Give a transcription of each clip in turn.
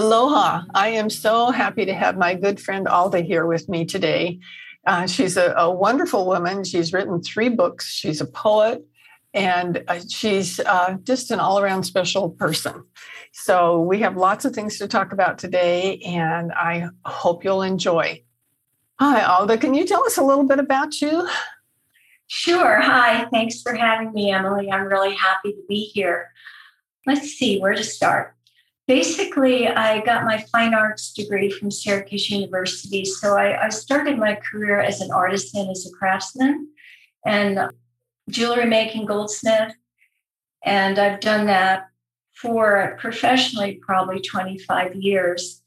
Aloha. I am so happy to have my good friend Alda here with me today. Uh, she's a, a, wonderful woman. She's written three books. She's a poet, and uh, she's uh, just an all around special person. So, we have lots of things to talk about today, and I hope you'll enjoy. Hi, Alda. Can you tell us a little bit about you? Sure. Hi. Thanks for having me, Emily. I'm really happy to be here. Let's see where to start basically, I got my fine arts degree from Syracuse University. So I, I started my career as an artisan, as a craftsman, and jewelry making, goldsmith. And I've done that for professionally probably 25 years.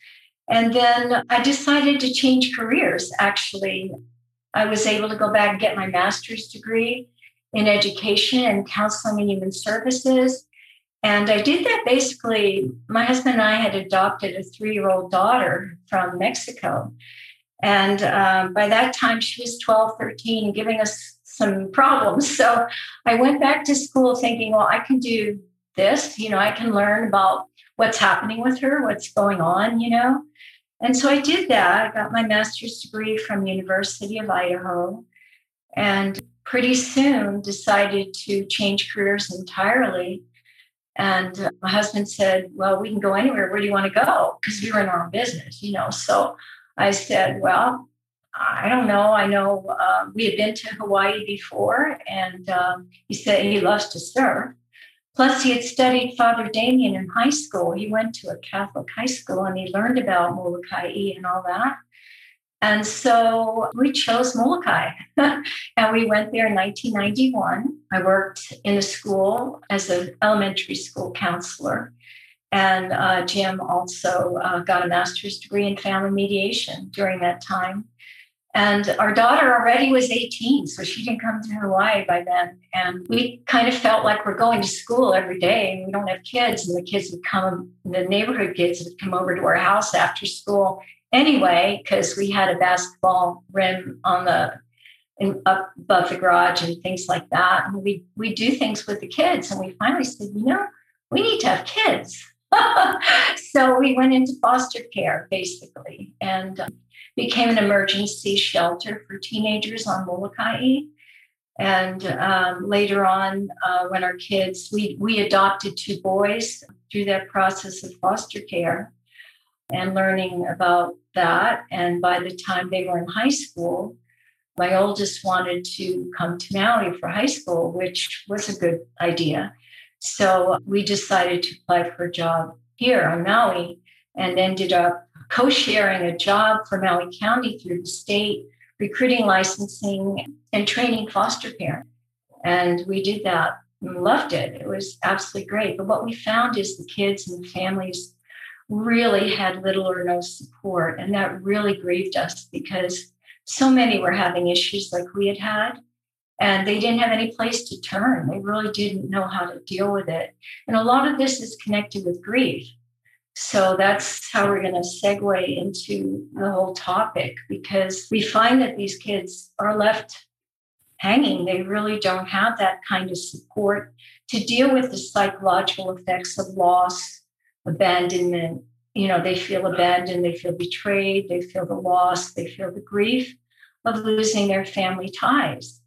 And then I decided to change careers. Actually, I was able to go back and get my master's degree in education and counseling and human services. And I did that basically. My husband and I had adopted a three year old daughter from Mexico. And um, by that time, she was 12, 13, giving us some problems. So I went back to school thinking, well, I can do this. You know, I can learn about what's happening with her, what's going on, you know. And so I did that. I got my master's degree from University of Idaho and pretty soon decided to change careers entirely and my husband said, Well, we can go anywhere. Where do you want to go? Because we were in our own business, you know. So I said, Well, I don't know. I know uh, we had been to Hawaii before, and um, he said he loves to surf. Plus, he had studied Father Damien in high school. He went to a Catholic high school and he learned about Molokai and all that. And so we chose Molokai and we went there in 1991. I worked in a school as an elementary school counselor. And uh, Jim also uh, got a master's degree in family mediation during that time. And our daughter already was 18, so she didn't come to Hawaii by then. And we kind of felt like we're going to school every day and we don't have kids. And the kids would come, the neighborhood kids would come over to our house after school anyway because we had a basketball rim on the up above the garage and things like that. And we we do things with the kids, and we finally said, you know, we need to have kids. so we went into foster care basically, and um, became an emergency shelter for teenagers on Molokai. And um, later on, uh, when our kids, we we adopted two boys through that process of foster care and learning about that. And by the time they were in high school, my oldest wanted to come to Maui for high school, which was a good idea. So we decided to apply for a job here on Maui and ended up co sharing a job for Maui County through the state, recruiting, licensing, and training foster parents. And we did that and loved it. It was absolutely great. But what we found is the kids and the families really had little or no support. And that really grieved us because so many were having issues like we had had. And they didn't have any place to turn. They really didn't know how to deal with it. And a lot of this is connected with grief. So that's how we're going to segue into the whole topic because we find that these kids are left hanging. They really don't have that kind of support to deal with the psychological effects of loss abandonment. You know, they feel abandoned, they feel betrayed, they feel the loss, they feel the grief of losing their family ties.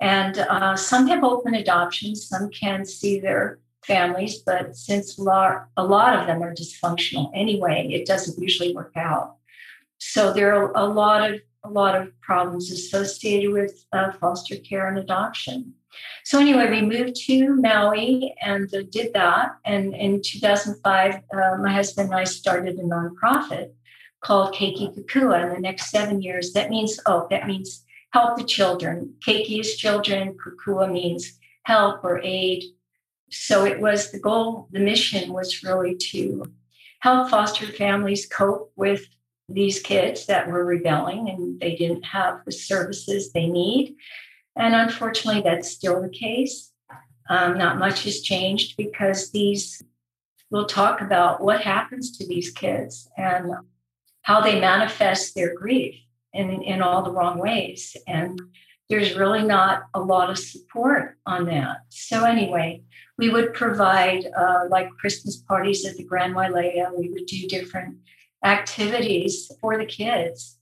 And uh, some have open adoptions, some can see their families, but since a lot, of them are dysfunctional anyway, it doesn't usually work out. So there are a lot of a lot of problems associated with uh, foster care and adoption. So anyway, we moved to Maui and uh, did that. And in 2005, uh, my husband and I started a nonprofit called Keiki Kokua. In the next seven years, that means oh, that means help the children. Keiki is children. Kokua means help or aid So it was the goal, the mission was really to help foster families cope with these kids that were rebelling and they didn't have the services they need. And unfortunately, that's still the case. Um, not much has changed because these, we'll talk about what happens to these kids and how they manifest their grief in, in all the wrong ways. And there's really not a lot of support on that. So, anyway, we would provide uh, like Christmas parties at the Grand Wailea. We would do different activities for the kids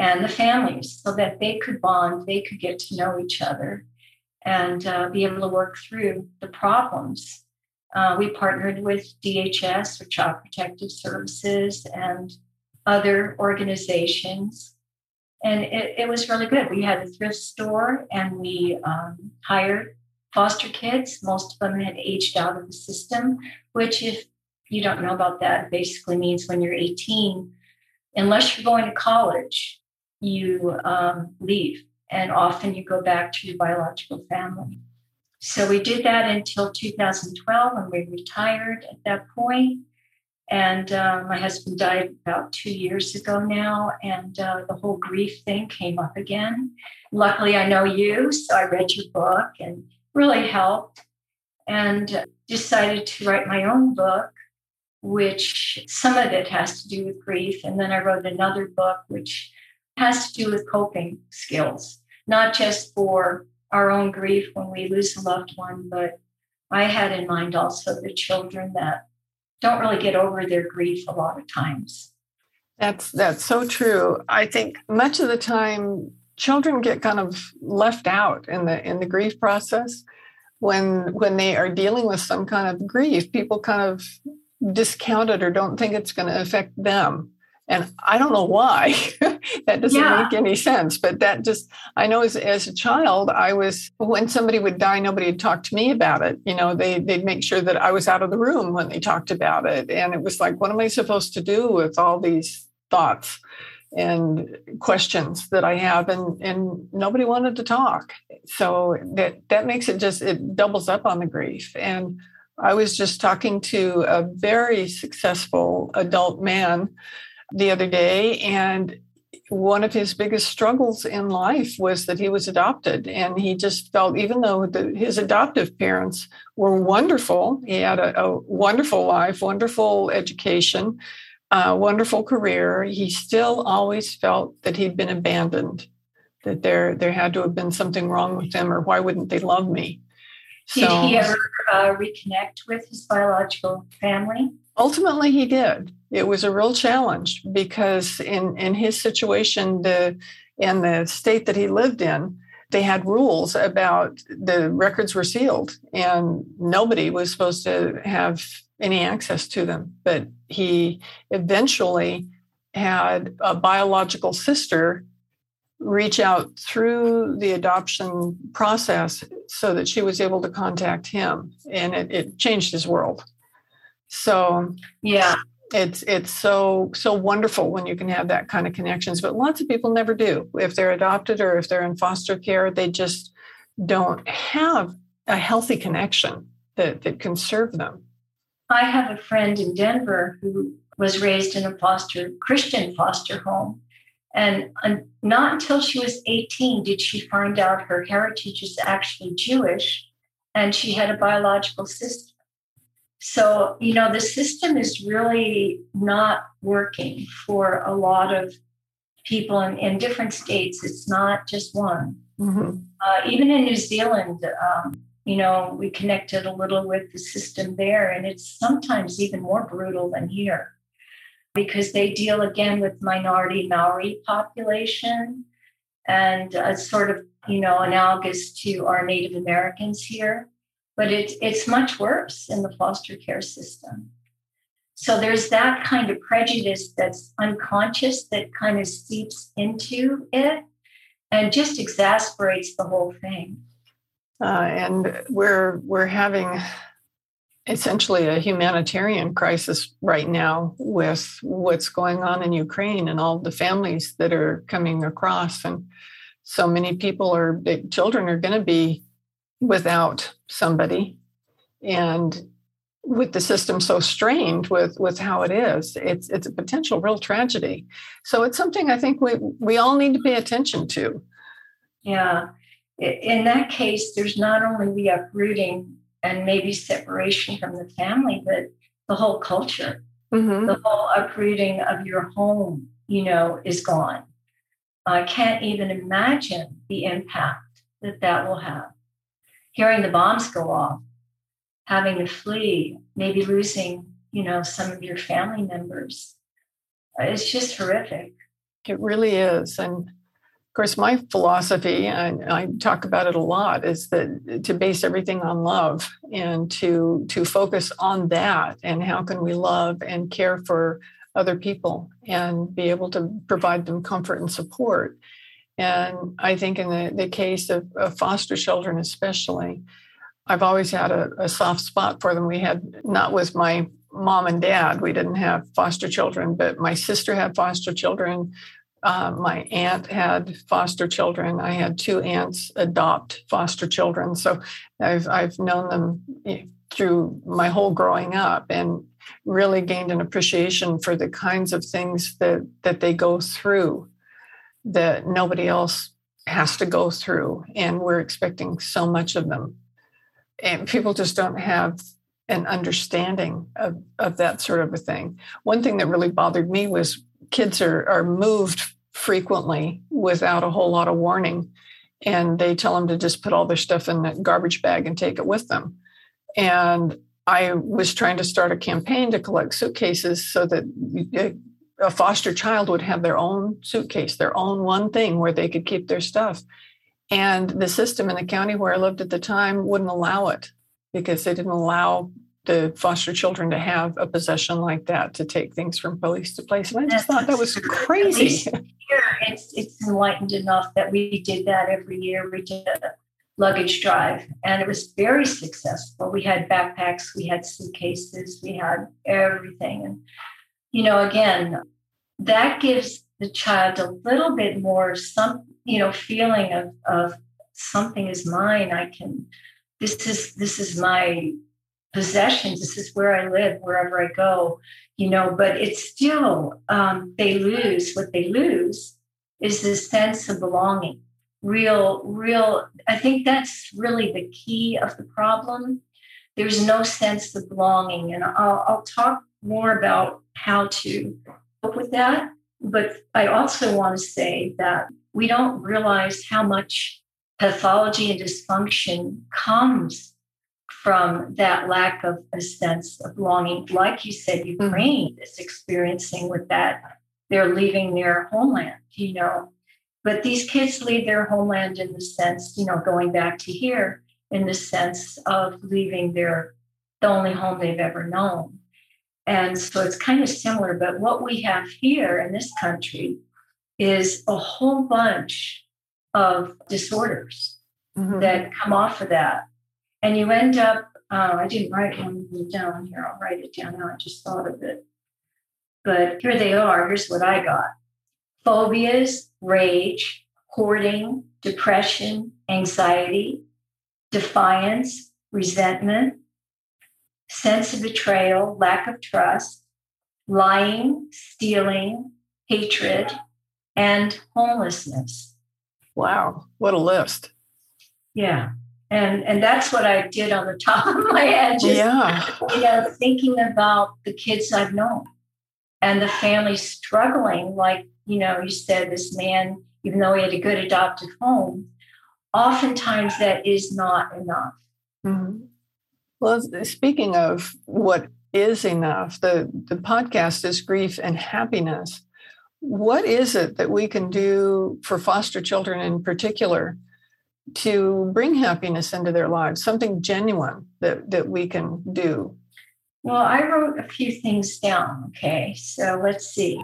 and the families so that they could bond, they could get to know each other and uh, be able to work through the problems. Uh, we partnered with DHS or Child Protective Services and other organizations. And it, it was really good. We had a thrift store and we um, hired foster kids. Most of them had aged out of the system, which, if you don't know about that, basically means when you're 18, unless you're going to college, you um, leave. And often you go back to your biological family. So we did that until 2012 and we retired at that point. And uh, my husband died about two years ago now, and uh, the whole grief thing came up again. Luckily, I know you, so I read your book and really helped and decided to write my own book, which some of it has to do with grief. And then I wrote another book, which has to do with coping skills, not just for our own grief when we lose a loved one, but I had in mind also the children that don't really get over their grief a lot of times. That's that's so true. I think much of the time children get kind of left out in the in the grief process when when they are dealing with some kind of grief people kind of discount it or don't think it's going to affect them and i don't know why that doesn't yeah. make any sense but that just i know as, as a child i was when somebody would die nobody would talk to me about it you know they, they'd make sure that i was out of the room when they talked about it and it was like what am i supposed to do with all these thoughts and questions that I have, and and nobody wanted to talk. So that that makes it just it doubles up on the grief. And I was just talking to a very successful adult man the other day, and one of his biggest struggles in life was that he was adopted and he just felt even though the, his adoptive parents were wonderful he had a, a wonderful life wonderful education a wonderful career, he still always felt that he'd been abandoned, that there there had to have been something wrong with him, or why wouldn't they love me? Did so, he ever uh, reconnect with his biological family? Ultimately, he did. It was a real challenge because in in his situation, the in the state that he lived in, they had rules about the records were sealed and nobody was supposed to have any access to them. But he eventually had a biological sister reach out through the adoption process so that she was able to contact him and it, it changed his world so yeah it's it's so so wonderful when you can have that kind of connections but lots of people never do if they're adopted or if they're in foster care they just don't have a healthy connection that that can serve them I have a friend in Denver who was raised in a foster Christian foster home. And not until she was 18 did she find out her heritage is actually Jewish and she had a biological sister. So, you know, the system is really not working for a lot of people in, in different states. It's not just one. Mm-hmm. Uh, even in New Zealand, um, you know, we connected a little with the system there, and it's sometimes even more brutal than here because they deal again with minority Maori population and uh, sort of, you know, analogous to our Native Americans here. But it's it's much worse in the foster care system. So there's that kind of prejudice that's unconscious that kind of seeps into it and just exasperates the whole thing. Uh, and we're we're having essentially a humanitarian crisis right now with what's going on in Ukraine and all the families that are coming across, and so many people are children are going to be without somebody, And with the system so strained with with how it is, it's it's a potential real tragedy. So it's something I think we we all need to pay attention to. Yeah. In that case, there's not only the uprooting and maybe separation from the family, but the whole culture, mm-hmm. the whole uprooting of your home, you know, is gone. I can't even imagine the impact that that will have. Hearing the bombs go off, having to flee, maybe losing, you know, some of your family members. It's just horrific. It really is. And of course, my philosophy, and I talk about it a lot, is that to base everything on love and to to focus on that and how can we love and care for other people and be able to provide them comfort and support. And I think in the, the case of, of foster children, especially, I've always had a, a soft spot for them. We had not with my mom and dad, we didn't have foster children, but my sister had foster children. Uh, my aunt had foster children. I had two aunts adopt foster children, so I've I've known them eh, through my whole growing up, and really gained an appreciation for the kinds of things that that they go through that nobody else has to go through, and we're expecting so much of them, and people just don't have an understanding of, of that sort of a thing. One thing that really bothered me was kids are, are moved frequently without a whole lot of warning. And they tell them to just put all their stuff in a garbage bag and take it with them. And I was trying to start a campaign to collect suitcases so that a foster child would have their own suitcase, their own one thing where they could keep their stuff. And the system in the county where I lived at the time wouldn't allow it because they didn't allow the foster children to have a possession like that to take things from place to place. And I just thought that was crazy. Here, it's, it's enlightened enough that we did that every year. We did a luggage drive, and it was very successful. We had backpacks, we had suitcases, we had everything. And, you know, again, that gives the child a little bit more some, you know, feeling of, of something is mine. I can, this is, this is my possessions. This is where I live, wherever I go, you know, but it's still, um, they lose what they lose is the sense of belonging. Real, real, I think that's really the key of the problem. There's no sense of belonging. And I'll, I'll talk more about how to cope with that. But I also want to say that we don't realize how much pathology and dysfunction comes from that lack of a sense of longing. Like you said, mm-hmm. Ukraine is experiencing with that. They're leaving their homeland, you know. But these kids leave their homeland in the sense, you know, going back to here in the sense of leaving their the only home they've ever known. And so it's kind of similar, but what we have here in this country is a whole bunch of disorders mm-hmm. that come off of that and you end up, uh, I didn't write one down here. I'll write it down now. I just thought of it. But here they are. Here's what I got phobias, rage, hoarding, depression, anxiety, defiance, resentment, sense of betrayal, lack of trust, lying, stealing, hatred, and homelessness. Wow, what a list. Yeah and and that's what I did on the top of my head. Just, yeah, you know, thinking about the kids I've known and the family struggling. Like you know, you said this man, even though he had a good adopted home, oftentimes that is not enough. Mm-hmm. Well, speaking of what is enough, the the podcast is grief and happiness. What is it that we can do for foster children in particular? to bring happiness into their lives, something genuine that, that we can do? Well, I wrote a few things down. Okay. So let's see.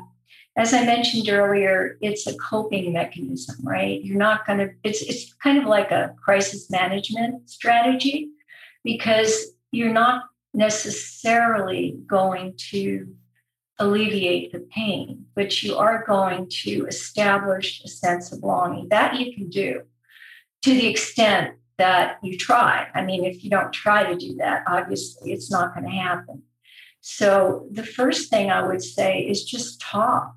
As I mentioned earlier, it's a coping mechanism, right? You're not going to, it's, it's kind of like a crisis management strategy because you're not necessarily going to alleviate the pain, but you are going to establish a sense of belonging. That you can do to the extent that you try. I mean, if you don't try to do that, obviously it's not going to happen. So the first thing I would say is just talk,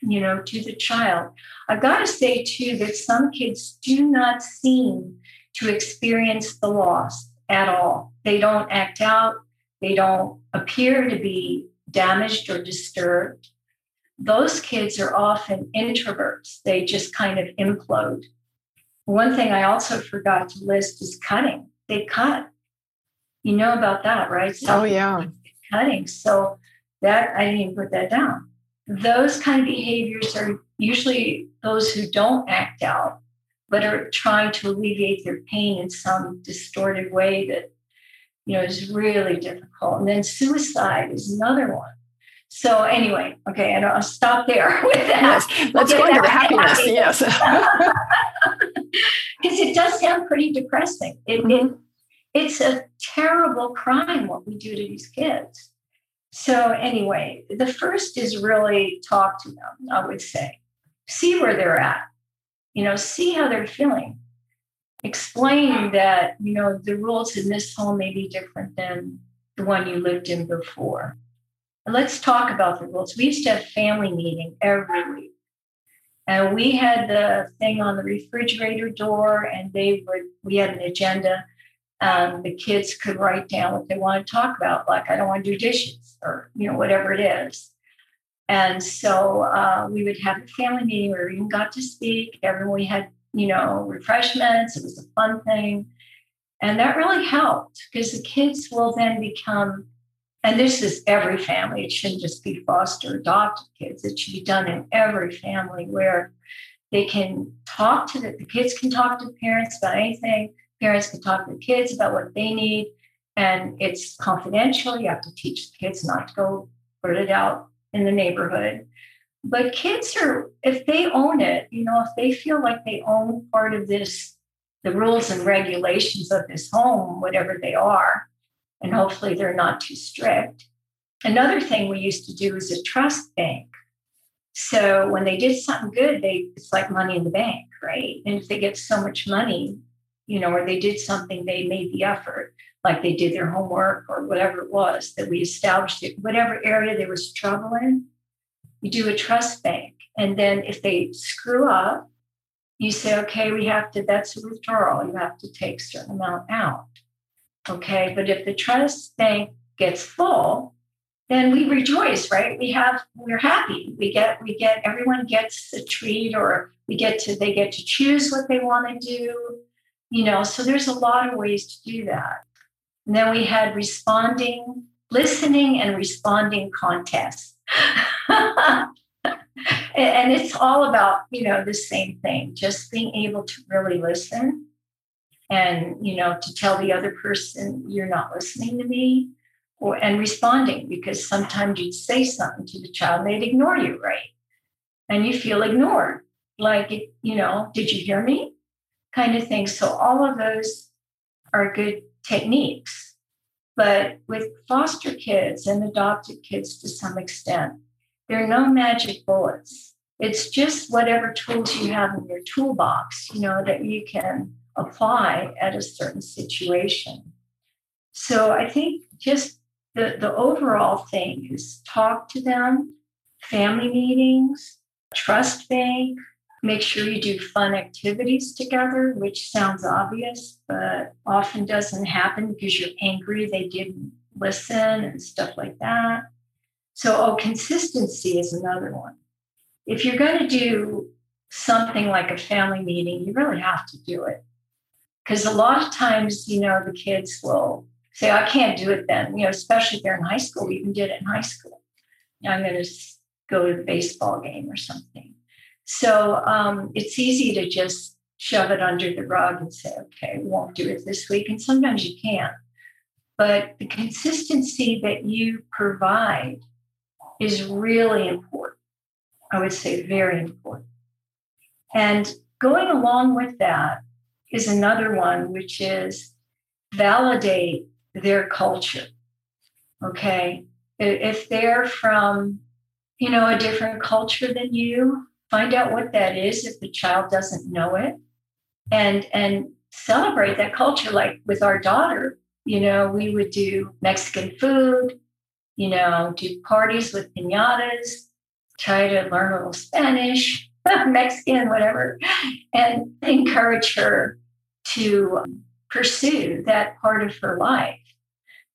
you know, to the child. I've got to say too that some kids do not seem to experience the loss at all. They don't act out, they don't appear to be damaged or disturbed. Those kids are often introverts. They just kind of implode. One thing I also forgot to list is cutting. They cut. You know about that, right? So oh, yeah. Cutting. So that I didn't put that down. Those kind of behaviors are usually those who don't act out, but are trying to alleviate their pain in some distorted way that you know is really difficult. And then suicide is another one. So anyway, okay, and I'll stop there with that. Yes, let's go into happiness. happiness. Yes. Because it does sound pretty depressing. It, mm-hmm. it, it's a terrible crime what we do to these kids. So anyway, the first is really talk to them, I would say. See where they're at. You know, see how they're feeling. Explain that, you know, the rules in this home may be different than the one you lived in before. And let's talk about the rules. We used to have family meeting every week. And we had the thing on the refrigerator door, and they would, we had an agenda. Um, the kids could write down what they want to talk about, like, I don't want to do dishes, or, you know, whatever it is. And so uh, we would have a family meeting where everyone got to speak. Everyone, we had, you know, refreshments. It was a fun thing. And that really helped because the kids will then become and this is every family. It shouldn't just be foster adopted kids. It should be done in every family where they can talk to the, the kids can talk to parents about anything. Parents can talk to the kids about what they need. And it's confidential. You have to teach the kids not to go put it out in the neighborhood. But kids are, if they own it, you know, if they feel like they own part of this, the rules and regulations of this home, whatever they are, and hopefully they're not too strict. Another thing we used to do is a trust bank. So when they did something good, they it's like money in the bank, right? And if they get so much money, you know, or they did something, they made the effort, like they did their homework or whatever it was that we established it, whatever area there was trouble in, you do a trust bank. And then if they screw up, you say, okay, we have to, that's a withdrawal. You have to take a certain amount out. Okay. But if the trust bank gets full, then we rejoice, right? We have, we're happy. We get, we get, everyone gets a treat or we get to, they get to choose what they want to do, you know. So there's a lot of ways to do that. And then we had responding, listening and responding contests. and it's all about, you know, the same thing, just being able to really listen and you know to tell the other person you're not listening to me or and responding because sometimes you'd say something to the child they'd ignore you right and you feel ignored like you know did you hear me kind of thing. So all of those are good techniques. But with foster kids and adopted kids to some extent there are no magic bullets. It's just whatever tools you have in your toolbox you know that you can apply at a certain situation. So I think just the, the overall thing is talk to them, family meetings, trust bank, make sure you do fun activities together, which sounds obvious, but often doesn't happen because you're angry they didn't listen and stuff like that. So, oh, consistency is another one. If you're going to do something like a family meeting, you really have to do it. Because a lot of times, you know, the kids will say, I can't do it then, you know, especially if they're in high school. We even did it in high school. I'm going to go to the baseball game or something. So um, it's easy to just shove it under the rug and say, okay, we won't do it this week. And sometimes you can't. But the consistency that you provide is really important. I would say very important. And going along with that, is another one, which is validate their culture. Okay. If they're from, you know, a different culture than you, find out what that is if the child doesn't know it. And and celebrate that culture. Like with our daughter, you know, we would do Mexican food, you know, do parties with pinatas, try to learn a little Spanish, Mexican, whatever, and encourage her to pursue that part of her life,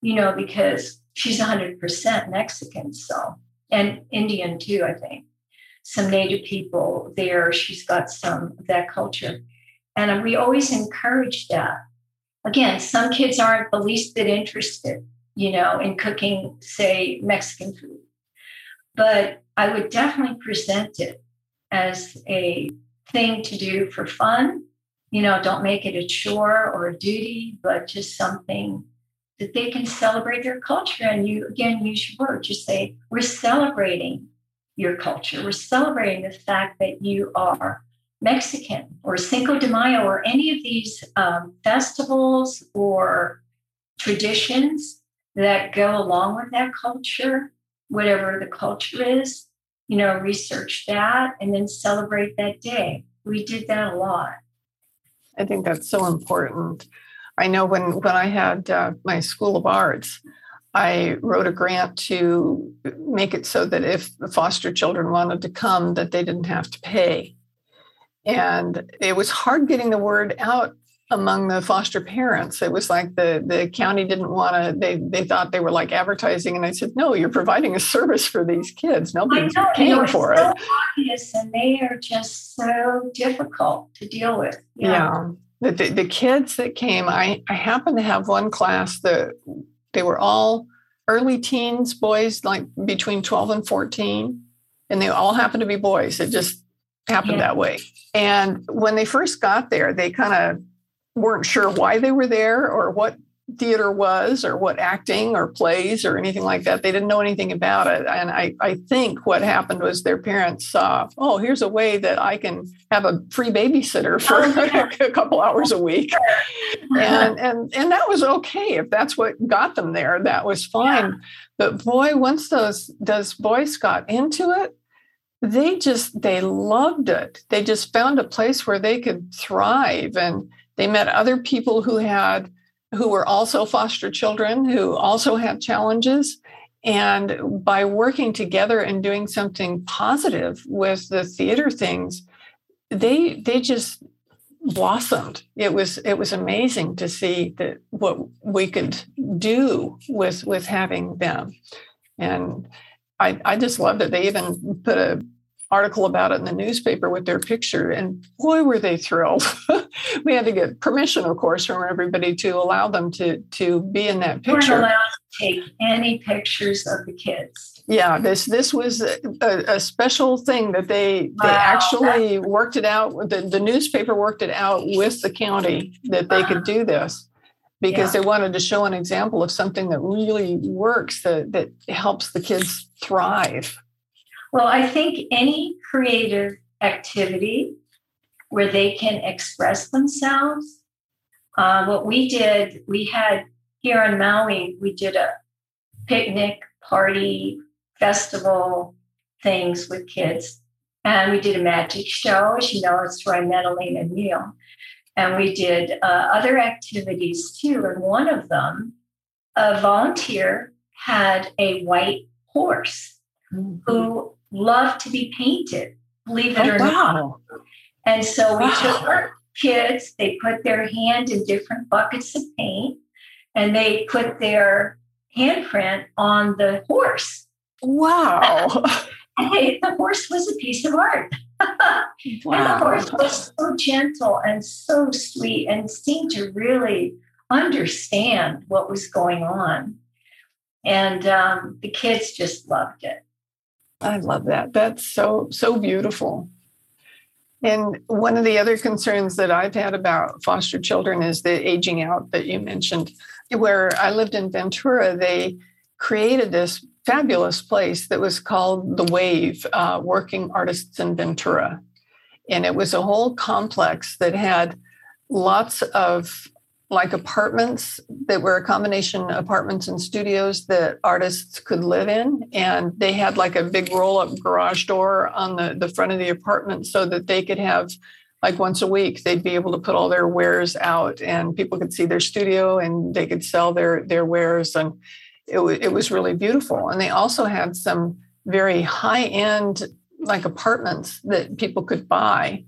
you know, because she's 100% Mexican, so, and Indian too, I think. Some native people there, she's got some of that culture. And we always encourage that. Again, some kids aren't the least bit interested, you know, in cooking, say, Mexican food. But I would definitely present it as a thing to do for fun. You know, don't make it a chore or a duty, but just something that they can celebrate their culture. And you, again, use your word. Just say, we're celebrating your culture. We're celebrating the fact that you are Mexican or Cinco de Mayo or any of these um, festivals or traditions that go along with that culture, whatever the culture is, you know, research that and then celebrate that day. We did that a lot. I think that's so important. I know when when I had uh, my School of Arts, I wrote a grant to make it so that if the foster children wanted to come, that they didn't have to pay. And it was hard getting the word out among the foster parents. It was like the, the county didn't want to, they, they thought they were like advertising. And I said, no, you're providing a service for these kids. Nobody's paying for so it. Obvious, and they are just so difficult to deal with. Yeah. yeah. The, the, the kids that came, I, I happened to have one class that they were all early teens, boys like between 12 and 14, and they all happened to be boys. It just happened yeah. that way. And when they first got there, they kind of weren't sure why they were there or what theater was or what acting or plays or anything like that. They didn't know anything about it. And I, I think what happened was their parents saw, oh, here's a way that I can have a free babysitter for oh, a couple hours a week. and and and that was okay. If that's what got them there, that was fine. Yeah. But boy, once those those boys got into it, they just they loved it. They just found a place where they could thrive and they met other people who had who were also foster children who also had challenges. And by working together and doing something positive with the theater things they they just blossomed. It was it was amazing to see that what we could do with with having them. And i i just loved it they even put a article about it in the newspaper with their picture and boy were they thrilled. We had to get permission of course from everybody to allow them to to be in that picture. we're allowed to take any pictures of the kids. Yeah this this was a, a special thing that they wow. they actually worked it out the, the newspaper worked it out with the county that they could do this. Because yeah. they wanted to show an example of something that really works that that helps the kids thrive well, I think any creative activity where they can express themselves. Uh, what we did, we had here in Maui, we did a picnic, party, festival things with kids. And we did a magic show. As you know, it's Roy Medellin and Neil. And we did uh, other activities too. And one of them, a volunteer had a white horse mm-hmm. who love to be painted, believe it oh, or wow. not. And so we wow. took our kids, they put their hand in different buckets of paint and they put their handprint on the horse. Wow. and they, the horse was a piece of art. wow. And the horse was so gentle and so sweet and seemed to really understand what was going on. And um, the kids just loved it. I love that. That's so, so beautiful. And one of the other concerns that I've had about foster children is the aging out that you mentioned. Where I lived in Ventura, they created this fabulous place that was called The Wave uh, Working Artists in Ventura. And it was a whole complex that had lots of like apartments that were a combination apartments and studios that artists could live in. And they had like a big roll up garage door on the, the front of the apartment so that they could have like once a week they'd be able to put all their wares out and people could see their studio and they could sell their their wares. And it, w- it was really beautiful. And they also had some very high end like apartments that people could buy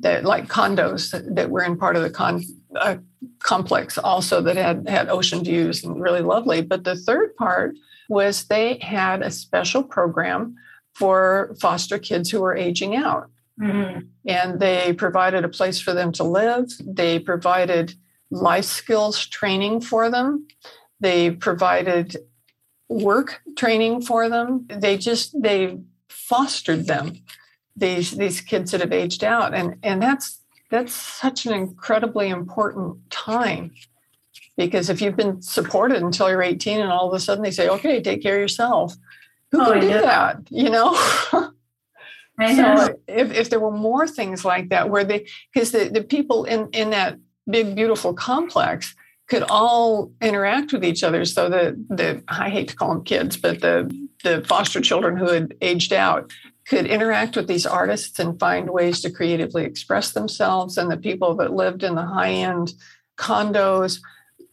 that like condos that were in part of the con, uh, complex also that had had ocean views and really lovely. But the third part was they had a special program for foster kids who were aging out. Mm-hmm. and they provided a place for them to live. They provided life skills training for them. They provided work training for them. They just they fostered them these these kids that have aged out. And and that's that's such an incredibly important time. Because if you've been supported until you're 18 and all of a sudden they say okay take care of yourself. Who oh, can do that you know? So if, if there were more things like that where they because the, the people in in that big beautiful complex could all interact with each other. So that the i hate to call them kids but the the foster children who had aged out could interact with these artists and find ways to creatively express themselves. And the people that lived in the high end condos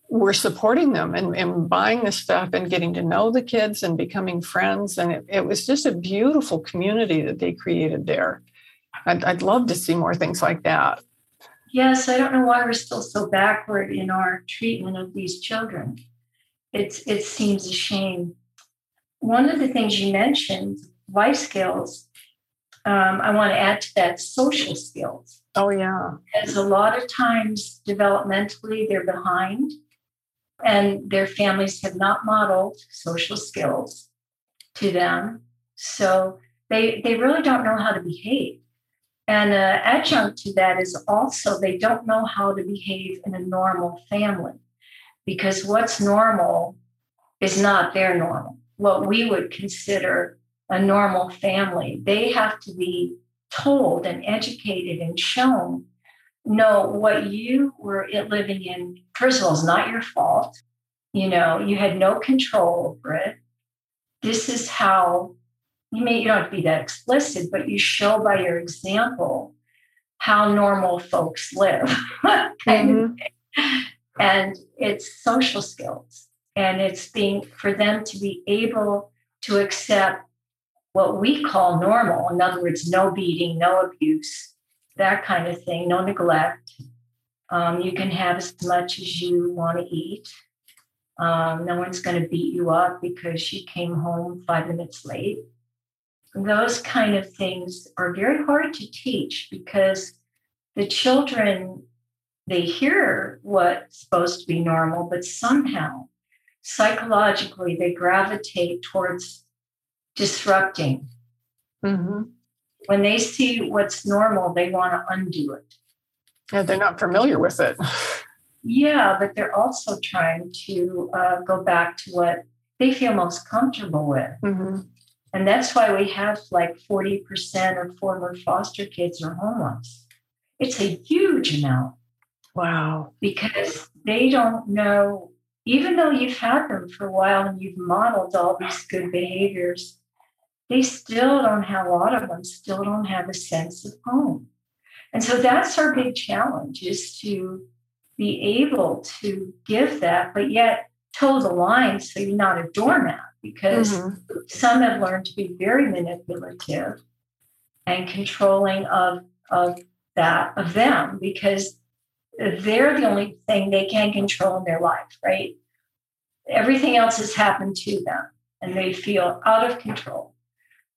were supporting them and, and, buying the stuff and getting to know the kids and becoming friends. And it, it was just a beautiful community that they created there. I'd, I'd love to see more things like that. Yes, I don't know why we're still so backward in our treatment of these children. It's, it seems a shame. One of the things you mentioned life skills, um, I want to add to that social skills. Oh, yeah. Because a lot of times developmentally they're behind and their families have not modeled social skills to them. So they, they really don't know how to behave. And an adjunct to that is also they don't know how to behave in a normal family because what's normal is not their normal. What we would consider a normal family. They have to be told and educated and shown no, what you were living in, first of all, is not your fault. You know, you had no control over it. This is how you may you don't have to be that explicit, but you show by your example how normal folks live. mm-hmm. And it's social skills. And it's being for them to be able to accept what we call normal. In other words, no beating, no abuse, that kind of thing, no neglect. Um, you can have as much as you want to eat. Um, no one's going to beat you up because she came home five minutes late. Those kind of things are very hard to teach because the children they hear what's supposed to be normal, but somehow psychologically they gravitate towards disrupting. Mm-hmm. When they see what's normal, they want to undo it. Yeah, they're not familiar with it. yeah, but they're also trying to uh, go back to what they feel most comfortable with. Mm-hmm. And that's why we have like 40% of former foster kids are homeless. It's a huge amount. Wow. Because they don't know, even though you've had them for a while and you've modeled all these good behaviors, they still don't have, a lot of them still don't have a sense of home. And so that's our big challenge is to be able to give that, but yet toe the line so you're not a doormat because mm-hmm. some have learned to be very manipulative and controlling of, of that, of them, because they're the only thing they can control in their life, right? Everything else has happened to them and they feel out of control.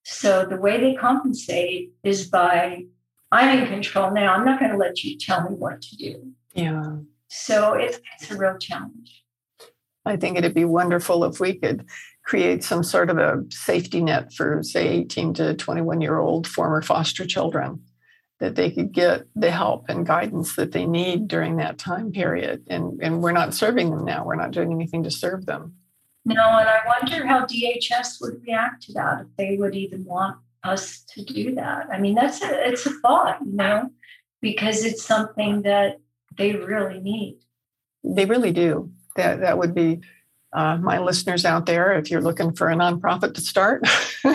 So the way they compensate is by I'm in control now. I'm not going to let you tell me what to do. Yeah. So it's, it's a real challenge. I think it'd be wonderful if we could create some sort of a safety net for, say, 18 to 21 year old former foster children, that they could get the help and guidance that they need during that time period. And, and we're not serving them now, we're not doing anything to serve them. No, and I wonder how DHS would react to that if they would even want us to do that. I mean, that's a, it's a thought, you know, because it's something that they really need. They really do. That that would be uh, my listeners out there. If you're looking for a nonprofit to start,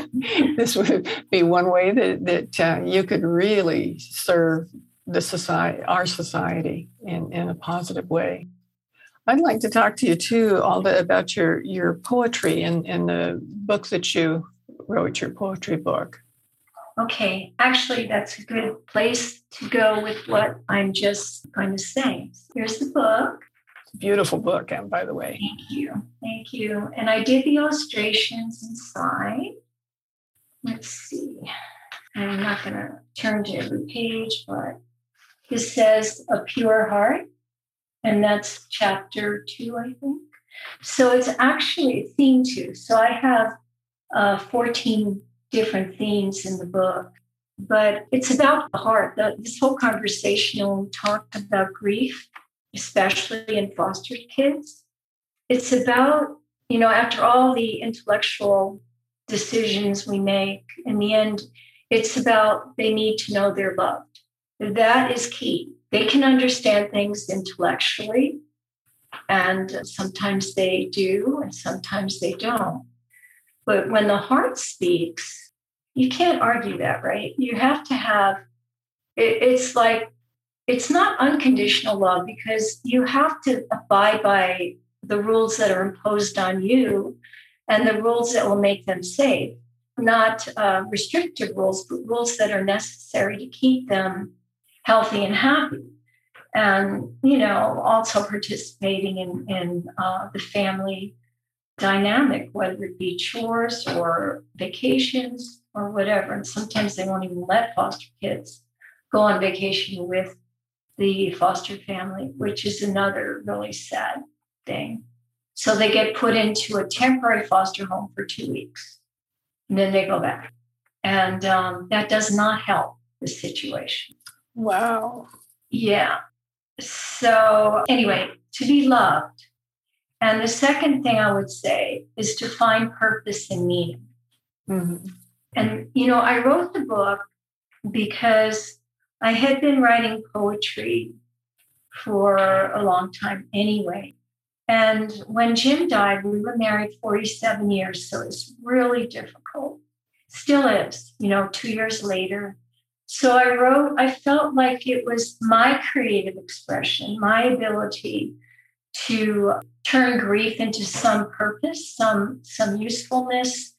this would be one way that that uh, you could really serve the society, our society, in, in a positive way. I'd like to talk to you too, Alda, about your your poetry and, and the book that you wrote, your poetry book. Okay, actually, that's a good place to go with what I'm just going to say. Here's the book. Beautiful book, and by the way. Thank you. Thank you. And I did the illustrations inside. Let's see. I'm not going to turn to every page, but this says a pure heart and that's chapter two, I think. So it's actually theme two. So I have uh, 14 different themes in the book, but it's about the heart. The, this whole conversation talked about grief, especially in foster kids. It's about, you know, after all the intellectual decisions we make, in the end, it's about they need to know they're loved. That is key they can understand things intellectually, and sometimes they do, and sometimes they don't. But when the heart speaks, you can't argue that, right? You have to have it, it's like it's not unconditional love because you have to abide by the rules that are imposed on you and the rules that will make them safe, not uh, restrictive rules, but rules that are necessary to keep them healthy and happy. And, you know, also participating in, in uh, the family dynamic, whether it be chores or vacations or whatever. And sometimes they won't even let foster kids go on vacation with the foster family, which is another really sad thing. So they get put into a temporary foster home for two weeks, and then they go back. And um, that does not help the situation. Wow. Yeah. So, anyway, to be loved. And the second thing I would say is to find purpose and meaning. Mm-hmm. And, you know, I wrote the book because I had been writing poetry for a long time anyway. And when Jim died, we were married 47 years. So it's really difficult. Still is, you know, two years later. So I wrote, I felt like it was my creative expression, my ability to turn grief into some purpose, some, some usefulness,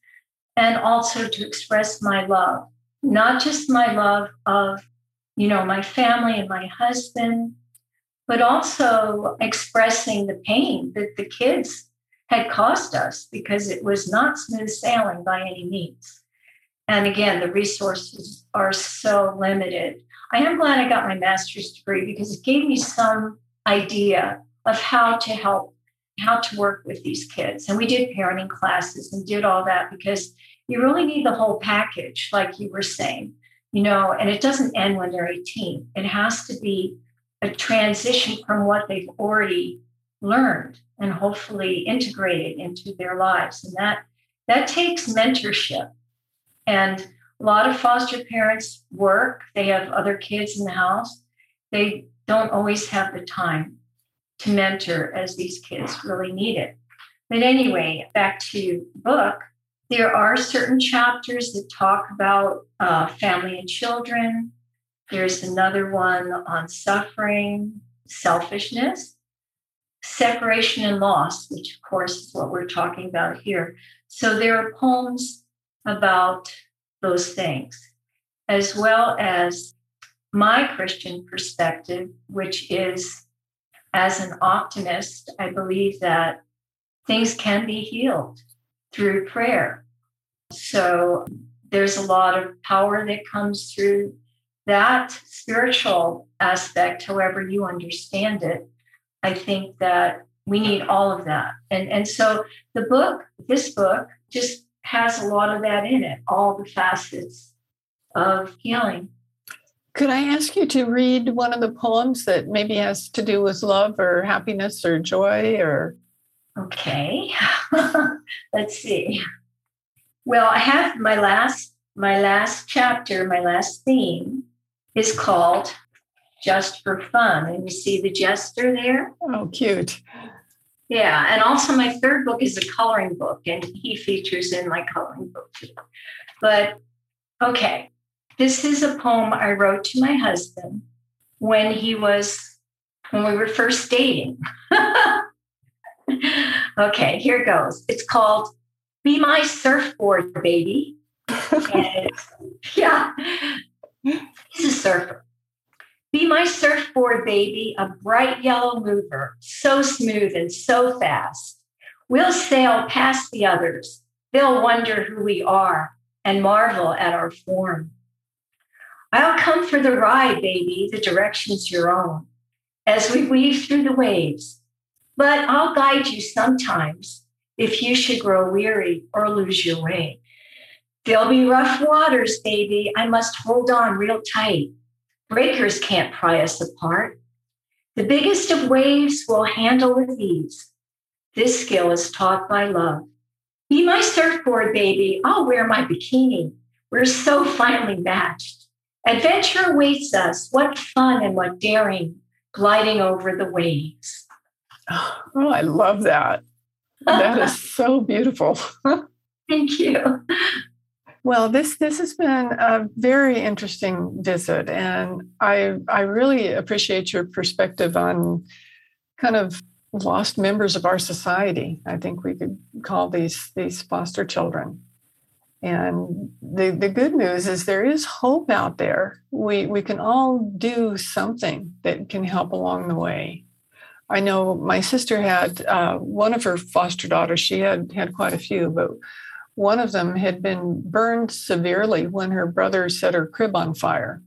and also to express my love, not just my love of, you know, my family and my husband, but also expressing the pain that the kids had caused us because it was not smooth sailing by any means. And again, the resources are so limited. I am glad I got my master's degree because it gave me some idea of how to help, how to work with these kids. And we did parenting classes and did all that because you really need the whole package, like you were saying, you know, and it doesn't end when they're 18. It has to be a transition from what they've already learned and hopefully integrated into their lives. And that that takes mentorship and a lot of foster parents work, they have other kids in the house. They don't always have the time to mentor as these kids really need it. But anyway, back to the book, there are certain chapters that talk about uh, family and children. There's another one on suffering, selfishness, separation and loss, which of course is what we're talking about here. So there are poems about those things, as well as my Christian perspective, which is as an optimist, I believe that things can be healed through prayer. So there's a lot of power that comes through that spiritual aspect, however you understand it. I think that we need all of that. And, and so the book, this book, just has a lot of that in it, all the facets of healing. Could I ask you to read one of the poems that maybe has to do with love or happiness or joy or? Okay, let's see. Well, I have my last my last chapter, my last theme is called Just for Fun. And you see the jester there? Oh, cute. Yeah, and also my third book is a coloring book, and he features in my coloring book too. But okay, this is a poem I wrote to my husband when he was when we were first dating. okay, here it goes. It's called Be My Surfboard Baby. yeah, he's a surfer. Be my surfboard, baby, a bright yellow mover, so smooth and so fast. We'll sail past the others. They'll wonder who we are and marvel at our form. I'll come for the ride, baby, the direction's your own, as we weave through the waves. But I'll guide you sometimes if you should grow weary or lose your way. There'll be rough waters, baby. I must hold on real tight. Breakers can't pry us apart. The biggest of waves we'll handle with ease. This skill is taught by love. Be my surfboard, baby. Oh, I'll wear my bikini. We're so finely matched. Adventure awaits us. What fun and what daring gliding over the waves. Oh, I love that. That is so beautiful. Thank you. Well, this this has been a very interesting visit, and I I really appreciate your perspective on kind of lost members of our society. I think we could call these these foster children. And the, the good news is there is hope out there. We we can all do something that can help along the way. I know my sister had uh, one of her foster daughters. She had had quite a few, but one of them had been burned severely when her brother set her crib on fire.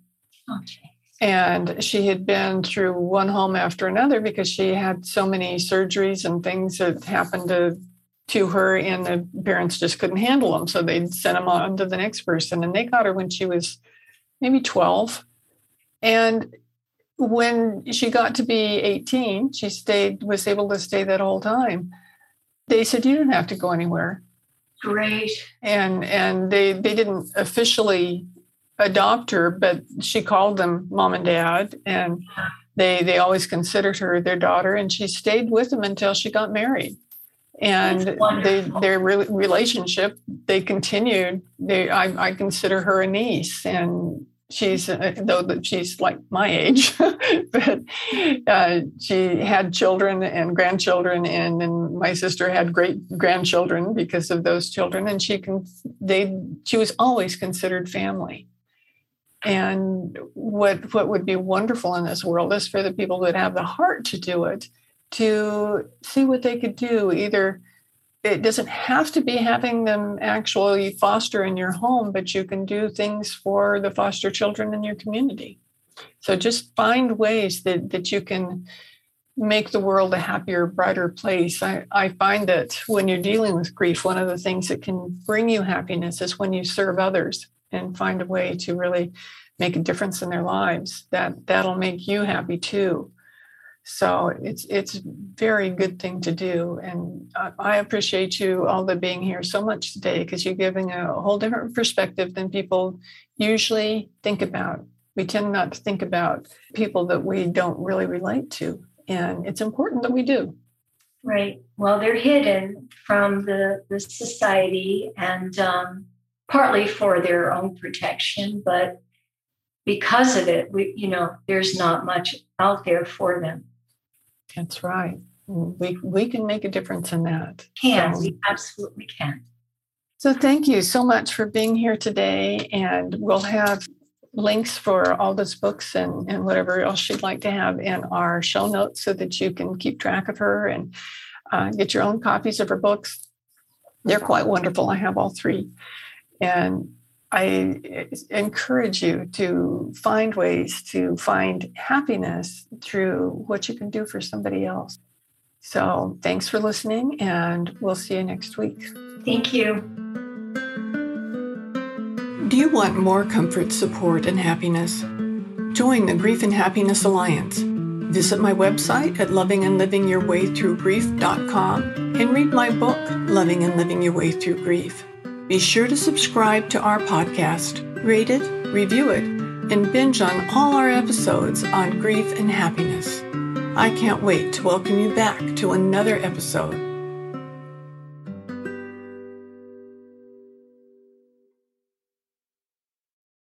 Oh, okay. And she had been through one home after another because she had so many surgeries and things that happened to to her, and the parents just couldn't handle them. So they'd send them on to the next person. And they got her when she was maybe 12. And when she got to be 18, she stayed, was able to stay that whole time. They said, You don't have to go anywhere. Great. And and they they didn't officially adopt her, but she called them mom and dad, and they they always considered her their daughter, and she stayed with them until she got married. And they, their re- relationship, they continued. They, I, I consider her a niece, and she's uh, though that she's like my age but uh, she had children and grandchildren and, and my sister had great grandchildren because of those children and she can they she was always considered family. And what what would be wonderful in this world is for the people that have the heart to do it to see what they could do either it doesn't have to be having them actually foster in your home, but you can do things for the foster children in your community. So just find ways that, that you can make the world a happier, brighter place. I, I find that when you're dealing with grief, one of the things that can bring you happiness is when you serve others and find a way to really make a difference in their lives. That that'll make you happy too. So it's it's very good thing to do, and I appreciate you all the being here so much today because you're giving a whole different perspective than people usually think about. We tend not to think about people that we don't really relate to, and it's important that we do. Right. Well, they're hidden from the the society, and um, partly for their own protection, but because of it, we you know there's not much out there for them. That's right. We we can make a difference in that. Can so, we absolutely can. So thank you so much for being here today, and we'll have links for all those books and, and whatever else you'd like to have in our show notes so that you can keep track of her and uh, get your own copies of her books. They're quite wonderful. I have all three. And I encourage you to find ways to find happiness through what you can do for somebody else. So, thanks for listening, and we'll see you next week. Thank you. Do you want more comfort, support, and happiness? Join the Grief and Happiness Alliance. Visit my website at lovingandlivingyourwaythroughgrief.com and read my book, Loving and Living Your Way Through Grief. Be sure to subscribe to our podcast, rate it, review it, and binge on all our episodes on grief and happiness. I can't wait to welcome you back to another episode